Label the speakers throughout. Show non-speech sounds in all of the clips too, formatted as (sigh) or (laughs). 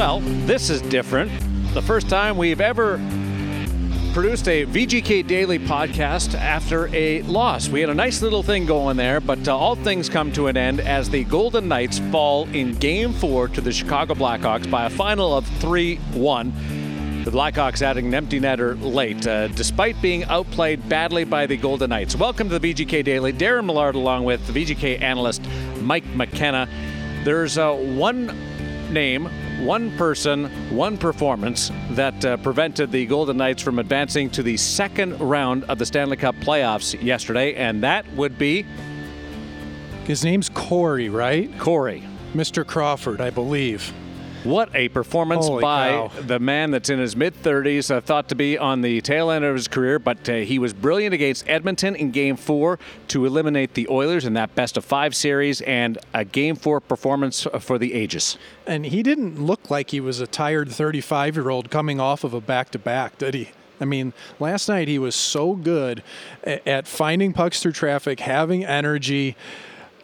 Speaker 1: Well, this is different. The first time we've ever produced a VGK Daily podcast after a loss. We had a nice little thing going there, but uh, all things come to an end as the Golden Knights fall in Game 4 to the Chicago Blackhawks by a final of 3 1. The Blackhawks adding an empty netter late, uh, despite being outplayed badly by the Golden Knights. Welcome to the VGK Daily. Darren Millard along with VGK analyst Mike McKenna. There's uh, one name, one person, one performance that uh, prevented the Golden Knights from advancing to the second round of the Stanley Cup playoffs yesterday, and that would be
Speaker 2: His name's Corey, right?
Speaker 1: Corey.
Speaker 2: Mr. Crawford, I believe.
Speaker 1: What a performance
Speaker 2: Holy
Speaker 1: by
Speaker 2: cow.
Speaker 1: the man that's in his mid 30s, uh, thought to be on the tail end of his career, but uh, he was brilliant against Edmonton in Game 4 to eliminate the Oilers in that best of five series, and a Game 4 performance for the ages.
Speaker 2: And he didn't look like he was a tired 35 year old coming off of a back to back, did he? I mean, last night he was so good at finding pucks through traffic, having energy.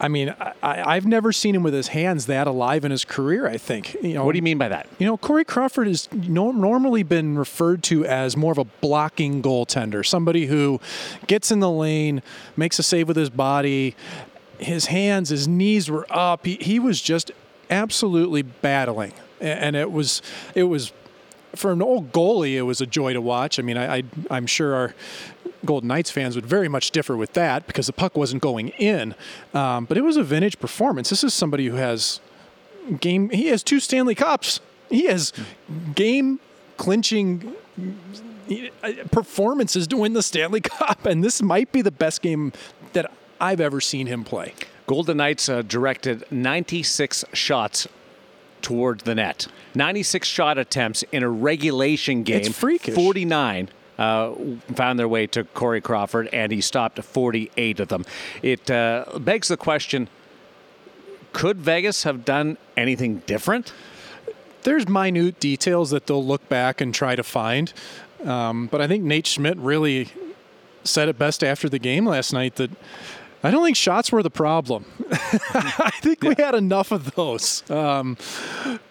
Speaker 2: I mean, I, I've never seen him with his hands that alive in his career. I think. You know,
Speaker 1: What do you mean by that?
Speaker 2: You know, Corey Crawford has no, normally been referred to as more of a blocking goaltender, somebody who gets in the lane, makes a save with his body. His hands, his knees were up. He, he was just absolutely battling, and it was it was for an old goalie. It was a joy to watch. I mean, I, I I'm sure our Golden Knights fans would very much differ with that because the puck wasn't going in, um, but it was a vintage performance. This is somebody who has game. He has two Stanley Cups. He has game clinching uh, performances to win the Stanley (laughs) Cup, and this might be the best game that I've ever seen him play.
Speaker 1: Golden Knights uh, directed 96 shots towards the net. 96 shot attempts in a regulation game.
Speaker 2: It's freakish.
Speaker 1: 49 uh, found their way to Corey Crawford, and he stopped 48 of them. It uh, begs the question could Vegas have done anything different?
Speaker 2: There's minute details that they'll look back and try to find, um, but I think Nate Schmidt really said it best after the game last night that. I don't think shots were the problem. (laughs) I think we had enough of those, um,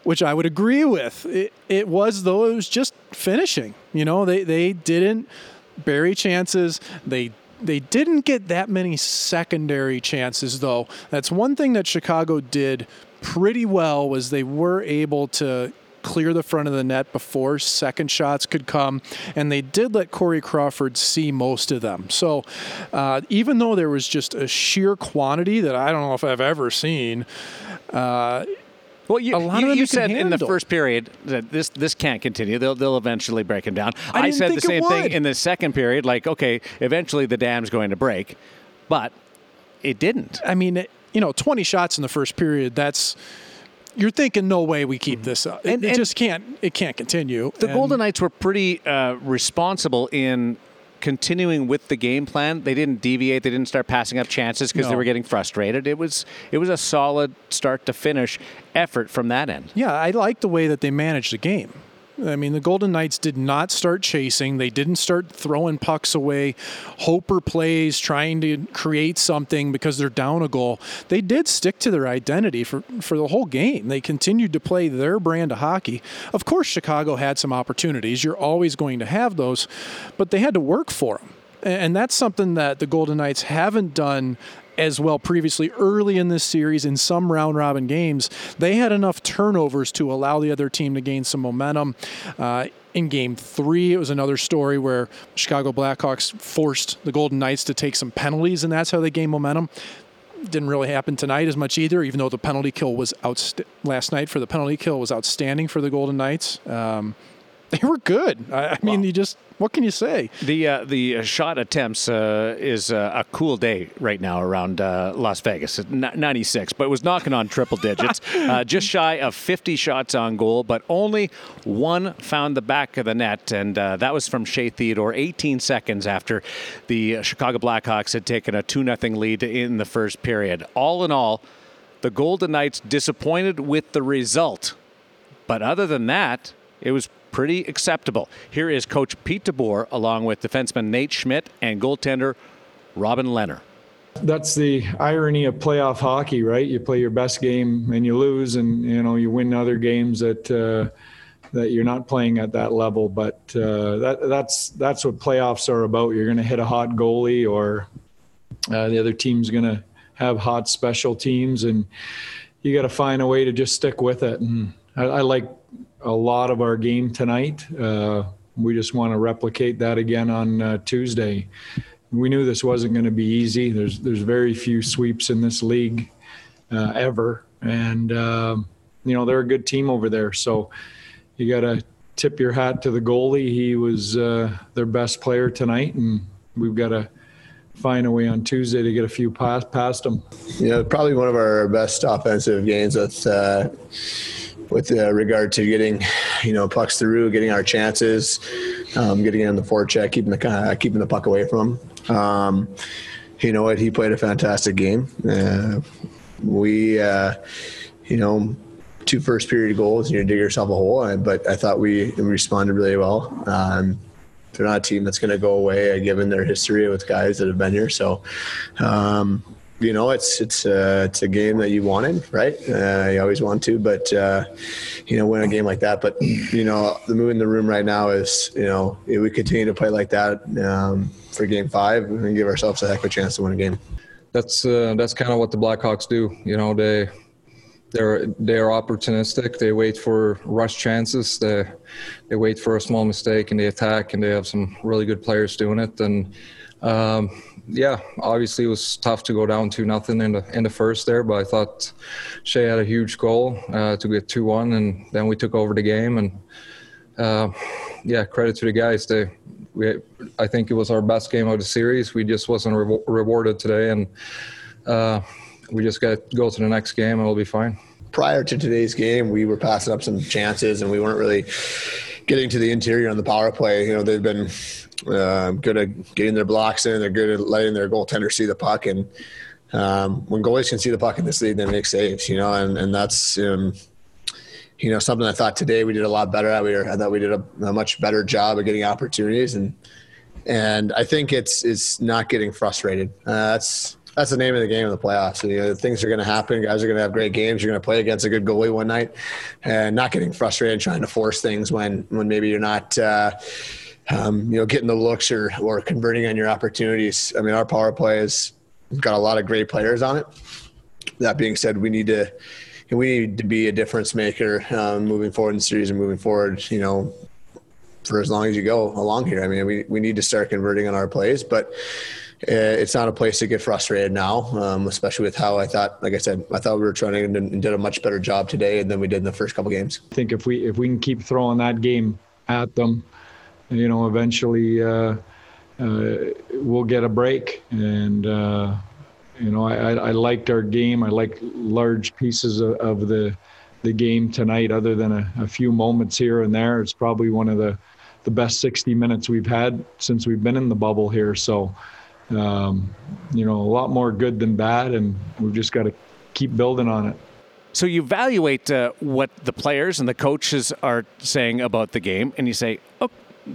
Speaker 2: which I would agree with. It, it was though it was just finishing. You know, they they didn't bury chances. They they didn't get that many secondary chances though. That's one thing that Chicago did pretty well was they were able to clear the front of the net before second shots could come, and they did let Corey Crawford see most of them. So uh, even though there was just a sheer quantity that I don't know if I've ever seen, uh,
Speaker 1: Well, you,
Speaker 2: A lot
Speaker 1: you,
Speaker 2: of them
Speaker 1: you said in the first period that this this can't continue. They'll they'll eventually break him down.
Speaker 2: I didn't
Speaker 1: said the same thing in the second period. Like, okay, eventually the dam's going to break, but it didn't.
Speaker 2: I mean, you know, 20 shots in the first period, that's. You're thinking, no way we keep this up. It,
Speaker 1: And-
Speaker 2: it just can't. It can't continue.
Speaker 1: The
Speaker 2: And-
Speaker 1: Golden Knights were pretty uh, responsible in continuing with the game plan. They didn't deviate. They didn't start passing up chances because they were getting frustrated. It was it was a solid start to finish effort from that end.
Speaker 2: Yeah, I like the way that they managed the game. I mean, the Golden Knights did not start chasing. They didn't start throwing pucks away, hoper plays, trying to create something because they're down a goal. They did stick to their identity for, for the whole game. They continued to play their brand of hockey. Of course, Chicago had some opportunities. You're always going to have those, but they had to work for them. And that's something that the Golden Knights haven't done as well previously early in this series in some round robin games. They had enough turnovers to allow the other team to gain some momentum. Uh, in game three, it was another story where Chicago Blackhawks forced the Golden Knights to take some penalties, and that's how they gained momentum. Didn't really happen tonight as much either, even though the penalty kill was outst- last night for the penalty kill was outstanding for the Golden Knights. Um, (laughs) they were good. I, I mean, you just what can you say?
Speaker 1: The uh, the uh, shot attempts uh, is uh, a cool day right now around uh, Las Vegas at 96, but it was knocking on triple digits, (laughs) uh, just shy of 50 shots on goal, but only one found the back of the net, and uh, that was from Shea Theodore 18 seconds after the Chicago Blackhawks had taken a 2 0 lead in the first period. All in all, the Golden Knights disappointed with the result. But other than that, it was pretty acceptable. Here is Coach Pete DeBoer along with defenseman Nate Schmidt and goaltender Robin Lehner.
Speaker 3: That's the irony of playoff hockey, right? You play your best game and you lose, and you know you win other games that uh, that you're not playing at that level. But uh, that that's that's what playoffs are about. You're going to hit a hot goalie, or uh, the other team's going to have hot special teams, and you got to find a way to just stick with it. And I, I like a lot of our game tonight. Uh, we just want to replicate that again on uh, Tuesday. We knew this wasn't going to be easy. There's there's very few sweeps in this league uh, ever, and um, you know they're a good team over there. So you got to tip your hat to the goalie. He was uh, their best player tonight, and we've got to find a way on Tuesday to get a few past past them.
Speaker 4: Yeah, probably one of our best offensive games with uh, with uh, regard to getting you know pucks through, getting our chances, um, getting in the forecheck, keeping the uh, keeping the puck away from him. Um, you know what? He played a fantastic game. Uh, we, uh, you know, two first period goals, you dig yourself a hole. But I thought we responded really well. Um, they're not a team that's going to go away, uh, given their history with guys that have been here. So, um, you know, it's it's uh, it's a game that you wanted, right? Uh, you always want to, but uh, you know, win a game like that. But you know, the mood in the room right now is, you know, if we continue to play like that um, for Game Five and give ourselves a heck of a chance to win a game.
Speaker 5: That's uh, that's kind of what the Blackhawks do. You know, they they're they're opportunistic. They wait for rush chances. They they wait for a small mistake and they attack. And they have some really good players doing it. And um, yeah, obviously it was tough to go down two nothing in the in the first there, but I thought Shea had a huge goal uh, to get two one, and then we took over the game. And uh, yeah, credit to the guys. They we I think it was our best game of the series. We just wasn't re- rewarded today, and. Uh, we just got to go to the next game and we'll be fine.
Speaker 4: Prior to today's game, we were passing up some chances and we weren't really getting to the interior on the power play. You know, they've been uh, good at getting their blocks in. They're good at letting their goaltender see the puck. And um, when goalies can see the puck in this league, they make saves. You know, and and that's. Um, you know, something I thought today we did a lot better at. We were, I thought we did a, a much better job of getting opportunities, and and I think it's it's not getting frustrated. Uh, that's that's the name of the game in the playoffs. You know, things are going to happen. Guys are going to have great games. You're going to play against a good goalie one night, and not getting frustrated trying to force things when when maybe you're not. Uh, um, you know, getting the looks or or converting on your opportunities. I mean, our power play has got a lot of great players on it. That being said, we need to we need to be a difference maker um, moving forward in the series and moving forward. You know, for as long as you go along here. I mean, we we need to start converting on our plays, but it's not a place to get frustrated now, um, especially with how I thought. Like I said, I thought we were trying and did a much better job today than we did in the first couple games.
Speaker 3: I think if we if we can keep throwing that game at them, you know, eventually uh, uh, we'll get a break. And uh, you know, I, I, liked our game. I like large pieces of, of, the the game tonight. Other than a, a few moments here and there, it's probably one of the the best 60 minutes we've had since we've been in the bubble here. So um, you know, a lot more good than bad, and we've just got to keep building on it.
Speaker 1: So you evaluate uh, what the players and the coaches are saying about the game, and you say, "Oh,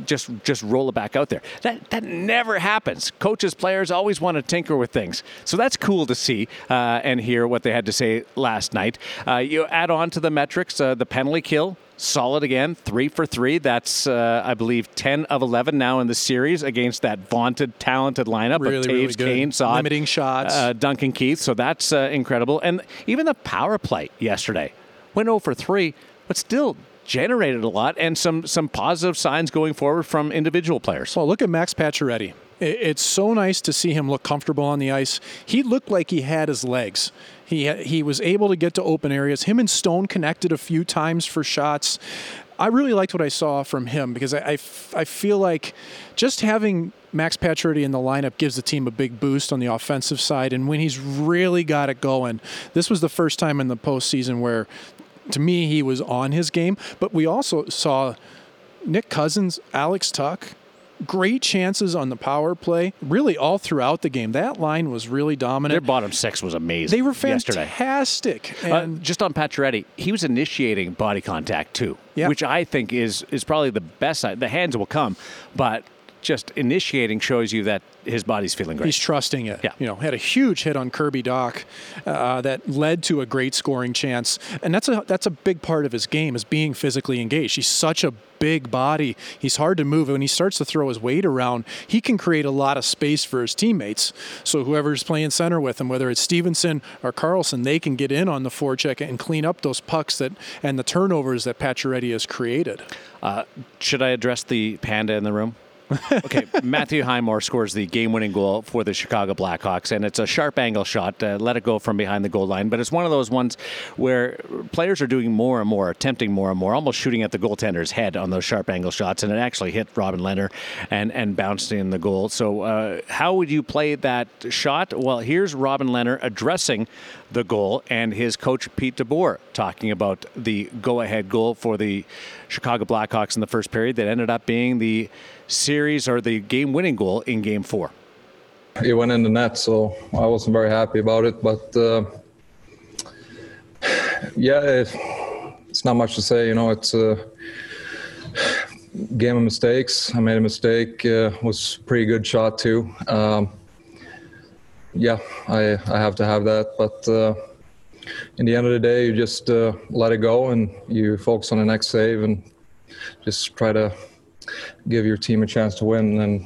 Speaker 1: just just roll it back out there." That that never happens. Coaches, players always want to tinker with things, so that's cool to see uh, and hear what they had to say last night. Uh, you add on to the metrics, uh, the penalty kill solid again, three for three. That's, uh, I believe, 10 of 11 now in the series against that vaunted, talented lineup
Speaker 2: really,
Speaker 1: of Toews,
Speaker 2: really
Speaker 1: Kane, Saad,
Speaker 2: limiting shots,
Speaker 1: uh, Duncan Keith. So that's uh, incredible. And even the power play yesterday went 0 for 3, but still generated a lot and some some positive signs going forward from individual players.
Speaker 2: Well, look at Max Pacioretty. It's so nice to see him look comfortable on the ice. He looked like he had his legs. He he was able to get to open areas. Him and Stone connected a few times for shots. I really liked what I saw from him because I, I, I feel like just having Max Pacioretty in the lineup gives the team a big boost on the offensive side. And when he's really got it going, this was the first time in the postseason where, to me, he was on his game. But we also saw Nick Cousins, Alex Tuch, great chances on the power play, really all throughout the game. That line was really dominant.
Speaker 1: Their bottom six was amazing.
Speaker 2: They were fantastic.
Speaker 1: Uh, just on Pacioretty, he was initiating body contact too,
Speaker 2: yeah.
Speaker 1: which I think is is probably the best side. The hands will come, but just initiating shows you that his body's feeling great.
Speaker 2: He's trusting it.
Speaker 1: Yeah.
Speaker 2: You know, had a huge hit on Kirby Dach uh, that led to a great scoring chance, and that's a that's a big part of his game is being physically engaged. He's such a big body. He's hard to move. When he starts to throw his weight around, he can create a lot of space for his teammates. So whoever's playing center with him, whether it's Stephenson or Karlsson, they can get in on the forecheck and clean up those pucks that and the turnovers that Pacioretty has created.
Speaker 1: Uh, should I address the panda in the room? Okay, Matthew Highmore scores the game-winning goal for the Chicago Blackhawks, and it's a sharp angle shot. Let it go from behind the goal line, but it's one of those ones where players are doing more and more, attempting more and more, almost shooting at the goaltender's head on those sharp angle shots, and it actually hit Robin Lehner and and bounced in the goal. So, uh, how would you play that shot? Well, here's Robin Lehner addressing the goal, and his coach Pete DeBoer talking about the go-ahead goal for the Chicago Blackhawks in the first period that ended up being the series or the game-winning goal in Game Four.
Speaker 5: It went in the net, so I wasn't very happy about it. But uh, yeah, it, it's not much to say. You know, it's a game of mistakes. I made a mistake. Uh, was pretty good shot too. Um, yeah, I I have to have that, but. Uh, in the end of the day, you just uh, let it go and you focus on the next save and just try to give your team a chance to win. And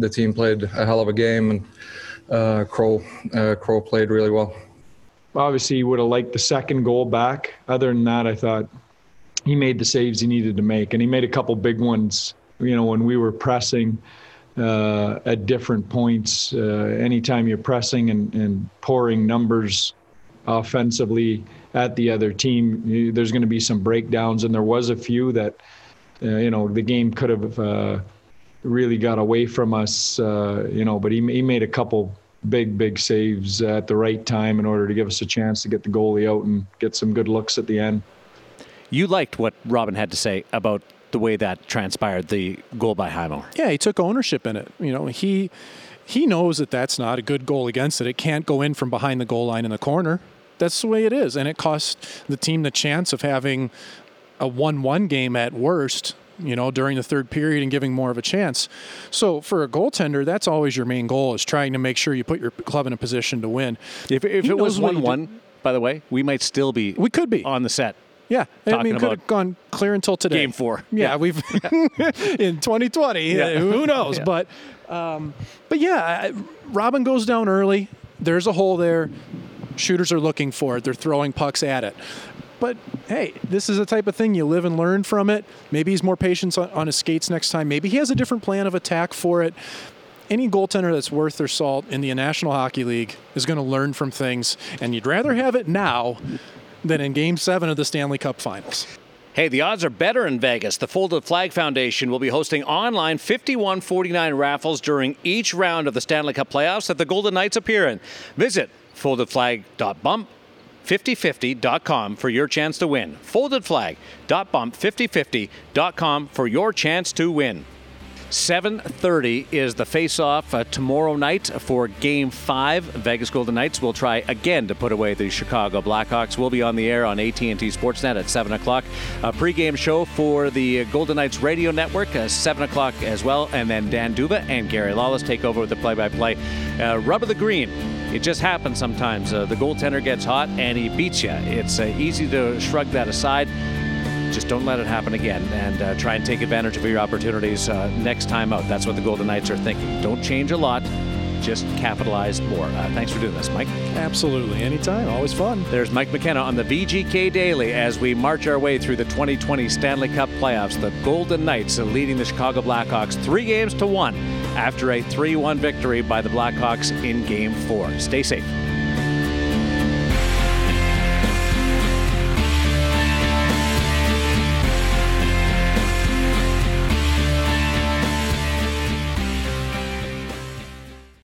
Speaker 5: the team played a hell of a game, and uh, Crow uh, Crow played really well.
Speaker 3: Obviously, he would have liked the second goal back. Other than that, I thought he made the saves he needed to make, and he made a couple big ones. You know, when we were pressing uh, at different points, uh, anytime you're pressing and, and pouring numbers offensively at the other team, you, there's going to be some breakdowns, and there was a few that uh, you know the game could have uh, really got away from us. Uh, you know, but he he made a couple big big saves at the right time in order to give us a chance to get the goalie out and get some good looks at the end.
Speaker 1: You liked what Robin had to say about the way that transpired, the goal by Highmore.
Speaker 2: Yeah, he took ownership in it. You know, he he knows that that's not a good goal against it. It can't go in from behind the goal line in the corner. That's the way it is, and it cost the team the chance of having a one-one game at worst. You know, during the third period and giving more of a chance. So for a goaltender, that's always your main goal: is trying to make sure you put your club in a position to win.
Speaker 1: If, if it was one-one, by the way, we might still be
Speaker 2: We could be.
Speaker 1: on the set.
Speaker 2: Yeah, I mean, could have gone clear until today.
Speaker 1: Game four.
Speaker 2: Yeah,
Speaker 1: Yeah.
Speaker 2: we've (laughs) in 2020.
Speaker 1: Yeah.
Speaker 2: Who knows?
Speaker 1: Yeah.
Speaker 2: But, um, but yeah, Robin goes down early. There's a hole there. Shooters are looking for it. They're throwing pucks at it. But hey, this is the type of thing you live and learn from it. Maybe he's more patient on, on his skates next time. Maybe he has a different plan of attack for it. Any goaltender that's worth their salt in the National Hockey League is going to learn from things, and you'd rather have it now than in Game Seven of the Stanley Cup Finals.
Speaker 1: Hey, the odds are better in Vegas. The Folded Flag Foundation will be hosting online 5149 raffles during each round of the Stanley Cup playoffs that the Golden Knights appear in. Visit foldedflag.bump 5050.com for your chance to win. Foldedflag.bump5050.com for your chance to win. 7:30 is the face-off uh, tomorrow night for Game Five. Vegas Golden Knights will try again to put away the Chicago Blackhawks. We'll be on the air on AT&T Sportsnet at 7 o'clock. A pregame show for the Golden Knights Radio Network, uh, 7 o'clock as well, and then Dan D'Uva and Gary Lawless take over with the play-by-play. Uh, rub of the green. It just happens sometimes. Uh, the goaltender gets hot and he beats you. It's uh, easy to shrug that aside just don't let it happen again and uh, try and take advantage of your opportunities uh, next time out. That's what the Golden Knights are thinking. Don't change a lot, just capitalize more. Uh, thanks for doing this, Mike.
Speaker 2: Absolutely. Anytime. Always fun.
Speaker 1: There's Mike McKenna on the VGK Daily as we march our way through the 2020 Stanley Cup playoffs. The Golden Knights are leading the Chicago Blackhawks three games to one after a 3 1 victory by the Blackhawks in Game 4. Stay safe.